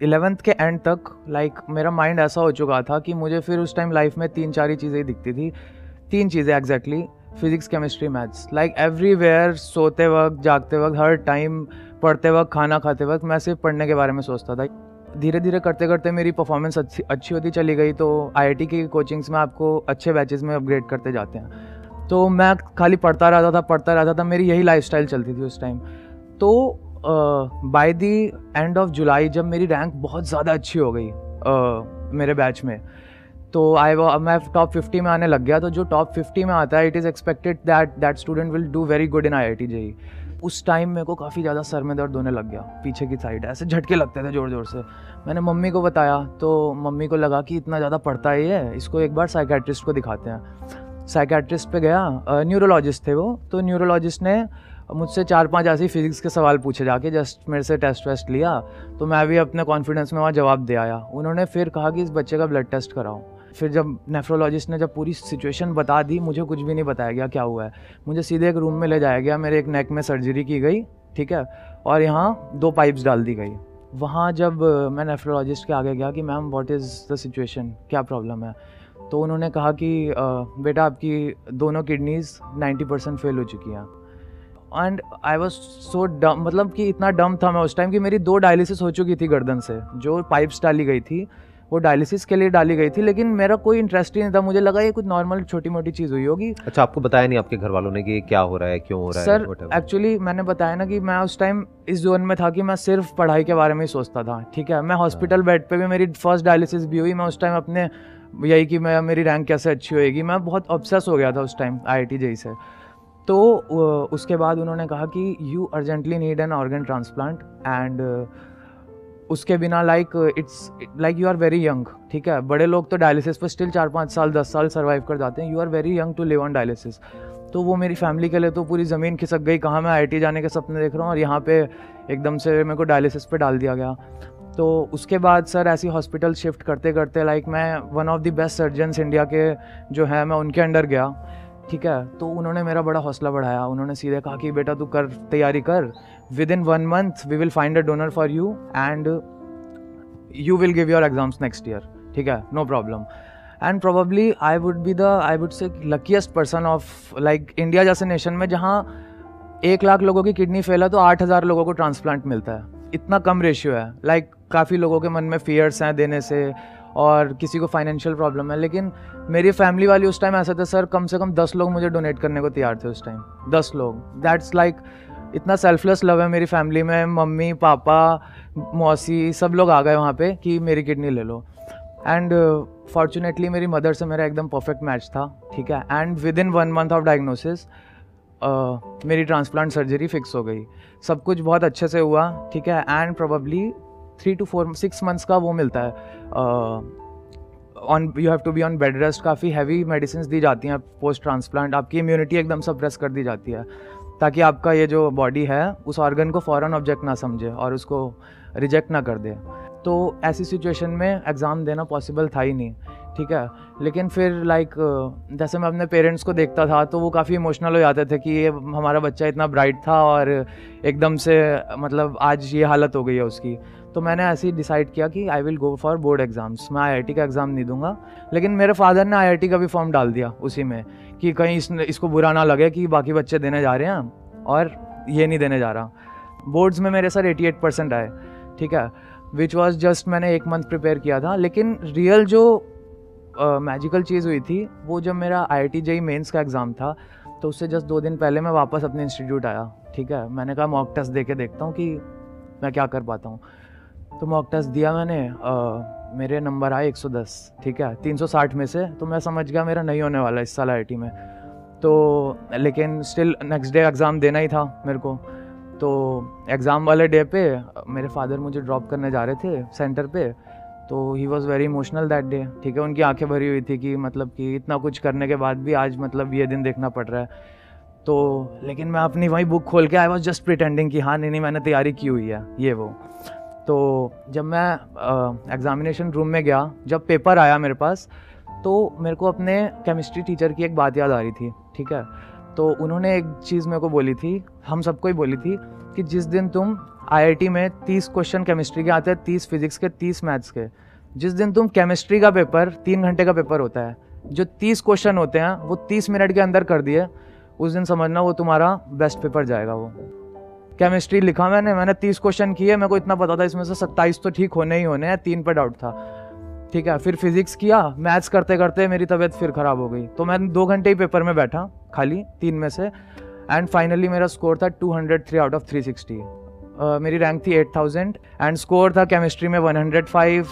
Eleventh के and तक like like, मेरा माइंड ऐसा हो चुका था कि मुझे फिर उस टाइम लाइफ में तीन चार ही चीज़ें दिखती थी। तीन चीज़ें exactly physics chemistry maths like everywhere सोते वक्त जागते वक्त हर टाइम पढ़ते वक्त खाना खाते वक्त मैं सिर्फ़ पढ़ने के बारे में सोचता था। धीरे धीरे करते करते मेरी परफॉर्मेंस अच्छी अच्छी होती चली गई तो आई की कोचिंग्स में आपको अच्छे बैचेज में अपग्रेड करते जाते हैं। तो मैं खाली पढ़ता रहता था पढ़ता रहता था मेरी यही लाइफ चलती थी उस टाइम तो by the end of July जब मेरी रैंक बहुत ज़्यादा अच्छी हो गई uh, मेरे बैच में तो आई मैं टॉप फिफ्टी में आने लग गया तो जो टॉप फिफ्टी में आता है it is expected that that student will do very good in I I T JEE उस टाइम मेरे को काफ़ी ज़्यादा सर में दर्द होने लग गया, पीछे की साइड ऐसे झटके लगते थे ज़ोर ज़ोर से। मैंने मम्मी को बताया तो मम्मी को लगा कि इतना ज़्यादा पढ़ता है इसको एक बार साइकेट्रिस्ट को दिखाते हैं। साइकेट्रिस्ट पे गया न्यूरोलॉजिस्ट थे वो तो न्यूरोलॉजिस्ट ने मुझसे चार पाँच ऐसे फिजिक्स के सवाल पूछे जाके जस्ट मेरे से टेस्ट वेस्ट लिया तो मैं भी अपने कॉन्फिडेंस में वहाँ जवाब दे आया। उन्होंने फिर कहा कि इस बच्चे का ब्लड टेस्ट कराओ। फिर जब नेफ्रोलॉजिस्ट ने जब पूरी सिचुएशन बता दी, मुझे कुछ भी नहीं बताया गया क्या हुआ है। मुझे सीधे एक रूम में ले जाया गया, मेरे एक नेक में सर्जरी की गई, ठीक है? और यहाँ दो पाइप्स डाल दी गई। वहाँ जब मैं नेफ्रोलॉजिस्ट के आगे गया कि, ma'am what is the situation क्या प्रॉब्लम है? तो उन्होंने कहा कि बेटा, आपकी दोनों किडनीज़ 90 परसेंट फेल हो चुकी हैं। एंड आई वॉज़ सो डम मतलब कि इतना डम था मैं उस टाइम कि मेरी दो डायलिसिस हो चुकी थी गर्दन से, जो पाइप्स डाली गई थी। वो डायलिसिस के लिए डाली गई थी लेकिन मेरा कोई इंटरेस्ट ही नहीं था। मुझे लगा ये कुछ नॉर्मल छोटी मोटी चीज़ हुई होगी। अच्छा आपको बताया नहीं आपके घर वालों ने कि क्या हो रहा है क्यों हो रहा सर, है सर एक्चुअली मैंने बताया ना कि मैं उस टाइम इस जोन में था कि मैं सिर्फ़ पढ़ाई के बारे में ही सोचता था ठीक है? मैं हॉस्पिटल। बेड पर भी मेरी फ़र्स्ट डायलिसिस भी हुई मैं उस टाइम अपने यही कि मैं मेरी रैंक कैसे अच्छी होएगी मैं बहुत ऑब्सेस हो गया था उस टाइम आई आई टी से। तो उसके बाद उन्होंने कहा कि you urgently need an organ transplant and उसके बिना like it's like you are very young ठीक है? बड़े लोग तो डायलिसिस पर स्टिल चार पाँच साल, दस साल सर्वाइव कर जाते हैं। You are very young to live on dialysis तो वो मेरी फैमिली के लिए तो पूरी ज़मीन खिसक गई। कहाँ मैं आई जाने के सपने देख रहा हूँ और यहाँ पे एकदम से मेरे को डायलिसिस पे डाल दिया गया। तो उसके बाद सर ऐसी हॉस्पिटल शिफ्ट करते करते लाइक मैं one of the best surgeons India के जो है, मैं उनके अंडर गया। ठीक है? तो उन्होंने मेरा बड़ा हौसला बढ़ाया। उन्होंने सीधे कहा कि बेटा तू कर तैयारी कर। Within one month we will find a donor for you and you will give your exams next year ठीक है? No problem and probably I would be the I would say luckiest person of like India जैसे nation में जहाँ एक लाख लोगों की kidney fail है तो आठ हज़ार लोगों को ट्रांसप्लांट मिलता है। इतना कम रेशियो है। लाइक like, काफ़ी लोगों के मन में फियर्स हैं देने से। और किसी को फाइनेंशियल प्रॉब्लम है। लेकिन मेरी फैमिली वाली उस टाइम ऐसा था, सर, कम से कम दस लोग मुझे डोनेट करने को तैयार थे उस टाइम दस लोग। दैट्स लाइक इतना सेल्फलेस लव है मेरी फैमिली में। मम्मी, पापा, मौसी सब लोग आ गए वहाँ पे कि मेरी किडनी ले लो। एंड फॉर्चुनेटली मेरी मदर से मेरा एकदम परफेक्ट मैच था, ठीक है? And within one month of diagnosis मेरी ट्रांसप्लांट सर्जरी फिक्स हो गई। सब कुछ बहुत अच्छे से हुआ, ठीक है? And probably three two four six months का वो मिलता है। On you have to be on bed rest काफ़ी हैवी मेडिसिन दी जाती हैं पोस्ट ट्रांसप्लांट आपकी इम्यूनिटी एकदम सप्रेस कर दी जाती है। ताकि आपका ये जो बॉडी है, उस ऑर्गन को फ़ौरन ऑब्जेक्ट ना समझे और उसको रिजेक्ट ना कर दे। तो ऐसी सिचुएशन में एग्ज़ाम देना पॉसिबल था ही नहीं, ठीक है? लेकिन फिर लाइक जैसे मैं अपने पेरेंट्स को देखता था तो वो काफ़ी इमोशनल हो जाते थे कि ये हमारा बच्चा इतना ब्राइट था और एकदम से मतलब आज ये हालत हो गई है उसकी। तो मैंने ऐसे ही डिसाइड किया कि I will go for board exams मैं आईआईटी का एग्ज़ाम नहीं दूँगा। लेकिन मेरे फादर ने आईआईटी का भी फॉर्म डाल दिया उसी में कि कहीं इस, इसको बुरा ना लगे कि बाकी बच्चे देने जा रहे हैं और ये नहीं देने जा रहा। बोर्ड्स में मेरे सर 88 परसेंट आए ठीक है? विच वॉज़ जस्ट मैंने एक मंथ प्रिपेयर किया था। लेकिन रियल जो मैजिकल uh, चीज़ हुई थी वो जब मेरा आई आई जेई मेन्स का एग्ज़ाम था तो उससे जस्ट दो दिन पहले मैं वापस अपने इंस्टीट्यूट आया ठीक है? मैंने कहा मॉक टेस्ट दे के देखता हूँ कि मैं क्या कर पाता हूँ। तो मॉक टेस्ट दिया मैंने आ, मेरे नंबर आए 110 ठीक है? 360 में से तो मैं समझ गया मेरा नहीं होने वाला इस साल आई में। तो लेकिन स्टिल नेक्स्ट डे एग्ज़ाम देना ही था मेरे को। तो एग्ज़ाम वाले डे पे मेरे फादर मुझे ड्रॉप करने जा रहे थे सेंटर पे तो he was very emotional that day ठीक है? उनकी आँखें भरी हुई थी कि मतलब कि इतना कुछ करने के बाद भी आज मतलब ये दिन देखना पड़ रहा है। तो लेकिन मैं अपनी वही बुक खोल के आई वॉज़ जस्ट प्रिटेंडिंग कि हाँ नहीं नहीं मैंने तैयारी की हुई है ये वो। तो जब मैं एग्ज़ामिनेशन रूम में गया, जब पेपर आया मेरे पास तो मेरे को अपने केमिस्ट्री टीचर की एक बात याद आ रही थी, ठीक है? तो उन्होंने एक चीज़ मेरे को बोली थी, हम सबको ही बोली थी कि जिस दिन तुम आईआईटी में तीस क्वेश्चन केमिस्ट्री के आते हैं, तीस फिजिक्स के, तीस मैथ्स के, जिस दिन तुम केमिस्ट्री का पेपर तीन घंटे का पेपर होता है, जो तीस क्वेश्चन होते हैं, वो तीस मिनट के अंदर कर दिए, उस दिन समझना वो तुम्हारा बेस्ट पेपर जाएगा वो। केमिस्ट्री लिखा मैंने मैंने तीस क्वेश्चन किए, मेरे को इतना पता था इसमें से सत्ताईस तो ठीक होने ही होने हैं, तीन पर डाउट था। ठीक है, फिर फिजिक्स किया मैथ्स करते करते मेरी तबीयत फिर ख़राब हो गई। तो मैं दो घंटे ही पेपर में बैठा, खाली, तीन में से। एंड फाइनली मेरा स्कोर था two hundred three out of three sixty मेरी रैंक थी एट थाउज़ेंड एंड स्कोर था केमिस्ट्री में वन हंड्रेड फाइव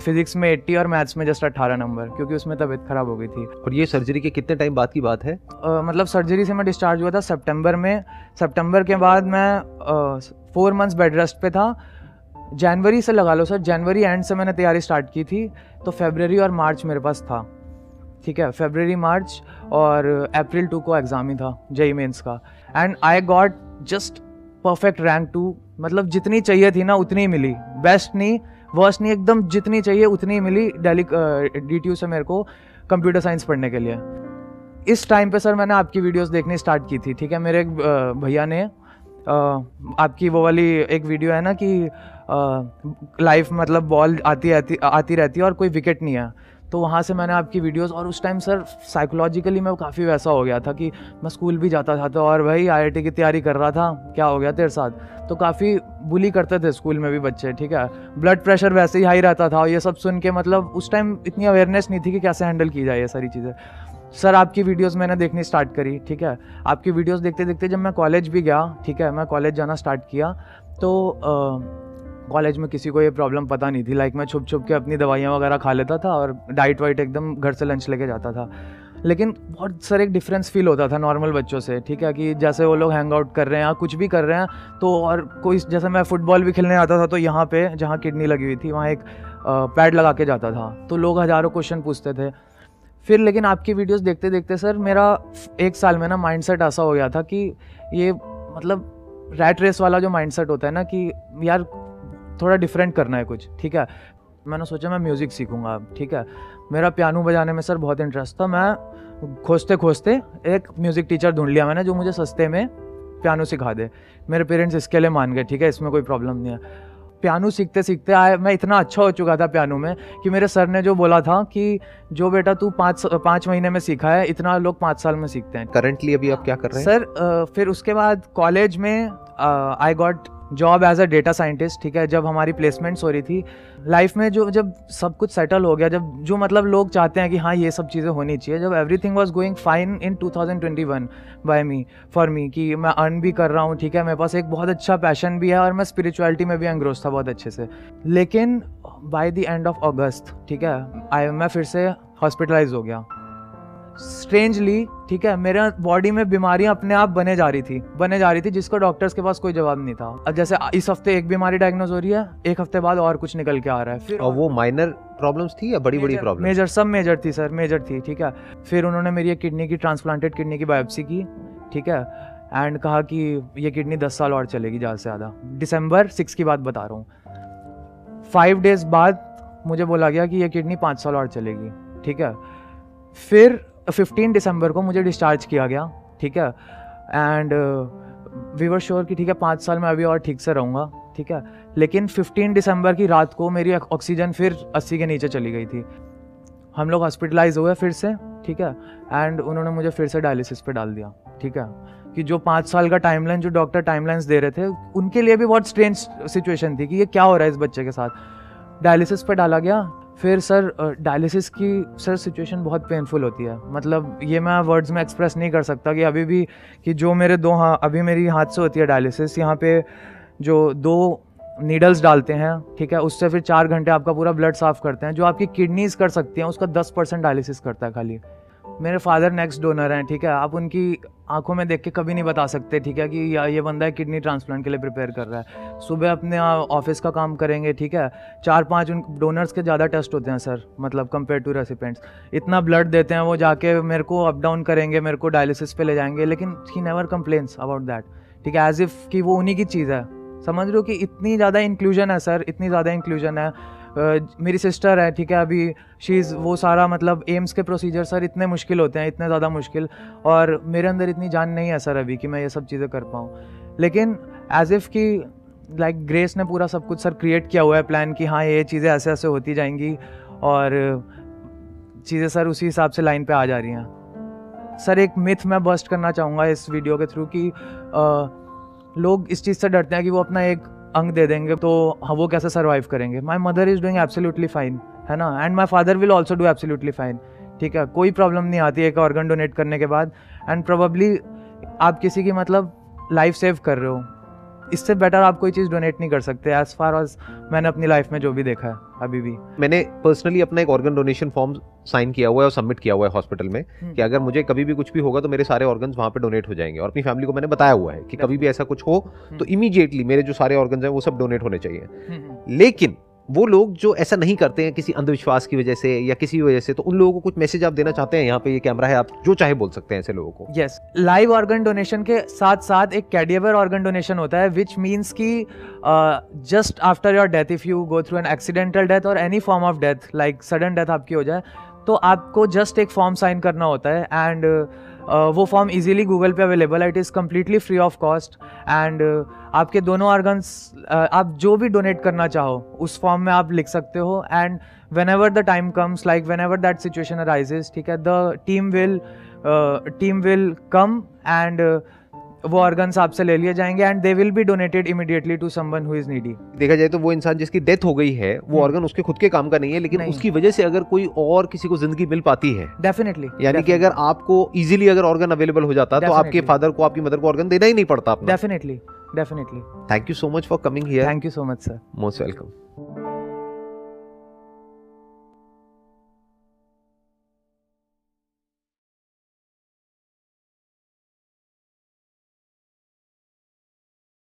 फिजिक्स में एट्टी और मैथ्स में जस्ट अट्ठारह नंबर क्योंकि उसमें तबीयत खराब हो गई थी। और ये सर्जरी के कितने टाइम बाद की बात है? uh, मतलब सर्जरी से मैं डिस्चार्ज हुआ था सितंबर में। सितंबर के बाद मैं फोर मंथ्स बेड रेस्ट पे था। जनवरी से लगा लो सर जनवरी एंड से मैंने तैयारी स्टार्ट की थी तो फेबररी और मार्च मेरे पास था। ठीक है फेबररी मार्च और अप्रैल टू को एग्ज़ाम ही था जेई मेंस का। And I got just perfect rank too मतलब जितनी चाहिए थी ना, उतनी मिली। बेस्ट नहीं वर्स्ट नहीं, एकदम जितनी चाहिए, उतनी मिली डेली डी टी से मेरे को कंप्यूटर साइंस पढ़ने के लिए। इस टाइम पे सर मैंने आपकी वीडियोस देखनी स्टार्ट की थी, ठीक है? मेरे एक भैया ने आपकी वो वाली एक वीडियो है ना कि लाइफ मतलब बॉल आती रहती आती रहती है और कोई विकेट नहीं है। तो वहाँ से मैंने आपकी वीडियोस और उस टाइम सर साइकोलॉजिकली मैं काफ़ी वैसा हो गया था कि मैं स्कूल भी जाता था तो और भाई आईआईटी की तैयारी कर रहा था, क्या हो गया तेरे साथ? तो काफ़ी बुली करते थे स्कूल में भी बच्चे, ठीक है? ब्लड प्रेशर वैसे ही हाई रहता था और ये सब सुन के मतलब उस टाइम इतनी अवेयरनेस नहीं थी कि कैसे हैंडल की जाए ये सारी चीज़ें। सर आपकी वीडियोस मैंने देखनी स्टार्ट करी, ठीक है? आपकी वीडियोस देखते देखते जब मैं कॉलेज भी गया, ठीक है? मैं कॉलेज जाना स्टार्ट किया तो कॉलेज में किसी को ये प्रॉब्लम पता नहीं थी। लाइक मैं छुप छुप के अपनी दवाइयाँ वगैरह खा लेता था और डाइट वाइट एकदम घर से लंच लेके जाता था। लेकिन बहुत सर एक डिफरेंस फील होता था नॉर्मल बच्चों से, ठीक है कि जैसे वो लोग हैंग आउट कर रहे हैं या कुछ भी कर रहे हैं तो और कोई जैसे मैं फुटबॉल भी खेलने आता था तो यहाँ पे जहाँ किडनी लगी हुई थी, वहाँ एक पैड लगा के जाता था। तो लोग हज़ारों क्वेश्चन पूछते थे। फिर लेकिन आपकी वीडियोस देखते देखते सर मेरा एक साल में ना माइंडसेट ऐसा हो गया था कि ये मतलब रैट रेस वाला जो माइंडसेट होता है ना कि यार थोड़ा डिफरेंट करना है कुछ ठीक है? मैंने सोचा मैं म्यूज़िक सीखूँगा अब ठीक है? मेरा पियानो बजाने में सर बहुत इंटरेस्ट था मैं खोजते खोजते एक म्यूज़िक टीचर ढूंढ लिया मैंने जो मुझे सस्ते में पियानो सिखा दे। मेरे पेरेंट्स इसके लिए मान गए ठीक है? इसमें कोई प्रॉब्लम नहीं है। पियानो सीखते सीखते आए मैं इतना अच्छा हो चुका था पियानो में कि मेरे सर ने जो बोला था कि जो बेटा तू पाँच पाँच महीने में सीखा है इतना लोग पाँच साल में सीखते हैं। करंटली अभी आप क्या कर रहे हैं? सर फिर उसके बाद कॉलेज में I got job as a data scientist ठीक है, जब हमारी प्लेसमेंट्स हो रही थी लाइफ में जो, जब सब कुछ सेटल हो गया, जब जो मतलब लोग चाहते हैं कि हाँ ये सब चीज़ें होनी चाहिए, जब everything was going fine in two thousand twenty one by me for me कि मैं अर्न भी कर रहा हूँ, ठीक है, मेरे पास एक बहुत अच्छा पैशन भी है और मैं स्पिरिचुअलिटी में भी एंग्रोस था बहुत अच्छे से। लेकिन by the end of August ठीक है आई मैं फिर से हॉस्पिटलाइज हो गया। स्ट्रेंजली ठीक है मेरे बॉडी में बीमारियाँ अपने आप बने जा रही थी बने जा रही थी जिसको डॉक्टर्स के पास कोई जवाब नहीं था। अब जैसे इस हफ़्ते एक बीमारी डायग्नोज हो रही है एक हफ़्ते बाद और कुछ निकल के आ रहा है फिर और वो माइनर प्रॉब्लम्स थी या बड़ी बड़ी प्रॉब्लम मेजर सब मेजर थी सर मेजर थी ठीक है। फिर उन्होंने मेरी एक किडनी की ट्रांसप्लांटेड किडनी की बायोप्सी की ठीक है एंड कहा कि ये किडनी दस साल और चलेगी ज़्यादा से ज़्यादा। दिसंबर सिक्स की बात बता रहा हूँ। फाइव डेज़ बाद मुझे बोला गया कि ये किडनी पाँच साल और चलेगी ठीक है। फिर फिफ्टीन दिसंबर को मुझे डिस्चार्ज किया गया, ठीक है? एंड वी वर श्योर कि ठीक है, पाँच साल में अभी और ठीक से रहूँगा, ठीक है? लेकिन फिफ्टीन दिसंबर की रात को मेरी ऑक्सीजन फिर अस्सी के नीचे चली गई थी। हम लोग हॉस्पिटलाइज हुए फिर से, ठीक है? एंड उन्होंने मुझे फिर से डायलिसिस पे डाल दिया, ठीक है? कि जो पाँच साल का टाइमलाइन जो डॉक्टर टाइमलाइंस दे रहे थे, उनके लिए भी बहुत स्ट्रेंज सिचुएशन थी कि ये क्या हो रहा है इस बच्चे के साथ। डायलिसिस पे डाला गया फिर सर डायलिसिस की सर सिचुएशन बहुत पेनफुल होती है। मतलब ये मैं वर्ड्स में एक्सप्रेस नहीं कर सकता कि अभी भी कि जो मेरे दो हाँ अभी मेरी हाथ से होती है डायलिसिस यहाँ पे जो दो नीडल्स डालते हैं, ठीक है, उससे फिर चार घंटे आपका पूरा ब्लड साफ़ करते हैं, जो आपकी किडनीज कर सकती हैं, उसका दस परसेंट डायलिसिस करता है खाली। मेरे फादर नेक्स्ट डोनर हैं, ठीक है? आप उनकी आँखों में देख के कभी नहीं बता सकते, ठीक है, कि या बंदा है किडनी ट्रांसप्लांट के लिए प्रिपेयर कर रहा है। सुबह अपने ऑफ़िस का काम करेंगे, ठीक है? चार पाँच उन डोनर्स के ज़्यादा टेस्ट होते हैं, सर मतलब कंपेयर टू रेसिपेंट्स इतना ब्लड देते हैं वो जाके, मेरे को अप डाउन करेंगे, मेरे को डायलिसिस पे ले जाएँगे, लेकिन he never complains about that ठीक है? एज इफ़ कि वो उन्हीं की चीज़ है। समझ रहे हो कि इतनी ज़्यादा इंक्लूजन है, सर, इतनी ज़्यादा इंक्लूजन है। मेरी सिस्टर है ठीक है अभी शी इज़ वो सारा मतलब एम्स के प्रोसीजर सर इतने मुश्किल होते हैं इतने ज़्यादा मुश्किल और मेरे अंदर इतनी जान नहीं है सर अभी कि मैं ये सब चीज़ें कर पाऊँ। लेकिन एज इफ़ कि लाइक like, ग्रेस ने पूरा सब कुछ सर क्रिएट किया हुआ है प्लान कि हाँ ये चीज़ें ऐसे ऐसे होती जाएँगी और चीज़ें सर उसी हिसाब से लाइन पे आ जा रही हैं। सर एक मिथ मैं बस्ट करना चाहूँगा इस वीडियो के थ्रू कि अ, लोग इस चीज़ से डरते हैं कि वो अपना एक अंग दे देंगे तो हाँ वो कैसे सर्वाइव करेंगे? My mother is doing absolutely fine है ना? And my father will also do absolutely fine ठीक है? कोई प्रॉब्लम नहीं आती, एक ऑर्गन डोनेट करने के बाद एंड प्रोबली आप किसी की मतलब लाइफ सेव कर रहे हो। इससे बेटर आप कोई चीज़ डोनेट नहीं कर सकते एज फार एज मैंने अपनी लाइफ में जो भी देखा है अभी भी। मैंने पर्सनली अपना एक ऑर्गन डोनेशन फॉर्म साइन किया हुआ है और सबमिट किया हुआ है हॉस्पिटल में हम्म। कि अगर मुझे कभी भी कुछ भी होगा तो मेरे सारे ऑर्गन्स वहाँ पे डोनेट हो जाएँगे और अपनी फैमिली को मैंने बताया हुआ है कि कभी भी ऐसा कुछ हो तो इमीडिएटली मेरे जो सारे ऑर्गन्स हैं वो सब डोनेट होने चाहिए। हम्म, लेकिन वो लोग जो ऐसा नहीं करते हैं किसी अंधविश्वास की वजह से या किसी वजह से तो उन लोगों को कुछ मैसेज आप देना चाहते हैं? यहाँ पे ये कैमरा है, आप जो चाहे बोल सकते हैं ऐसे लोगों को। यस लाइव ऑर्गन डोनेशन के साथ साथ एक कैडियवर ऑर्गन डोनेशन होता है विच मीन्स कि just after your death if you go through an accidental death और any form of death like sudden death आपकी हो जाए तो आपको जस्ट एक फॉर्म साइन करना होता है एंड वो फॉर्म इजीली गूगल पे अवेलेबल है. It is completely free of cost and आपके दोनों ऑर्गन्स आप जो भी डोनेट करना चाहो, उस फॉर्म में आप लिख सकते हो. And whenever the time comes like whenever that situation arises ठीक है the team will team will come and वो ऑर्गन्स आपसे ले लिए जाएँगे and they will be donated immediately to someone who is needy देखा जाए तो वो इंसान जिसकी डेथ हो गई है वो। ऑर्गन उसके खुद के काम का नहीं है लेकिन नहीं। उसकी वजह से अगर कोई और किसी को ज़िंदगी मिल पाती है डेफिनेटली यानी कि अगर आपको इजीली अगर ऑर्गन अवेलेबल हो जाता तो आपके फादर को आपकी मदर को ऑर्गन देना ही नहीं पड़ता definitely definitely thank you so much for coming here thank you so much sir most welcome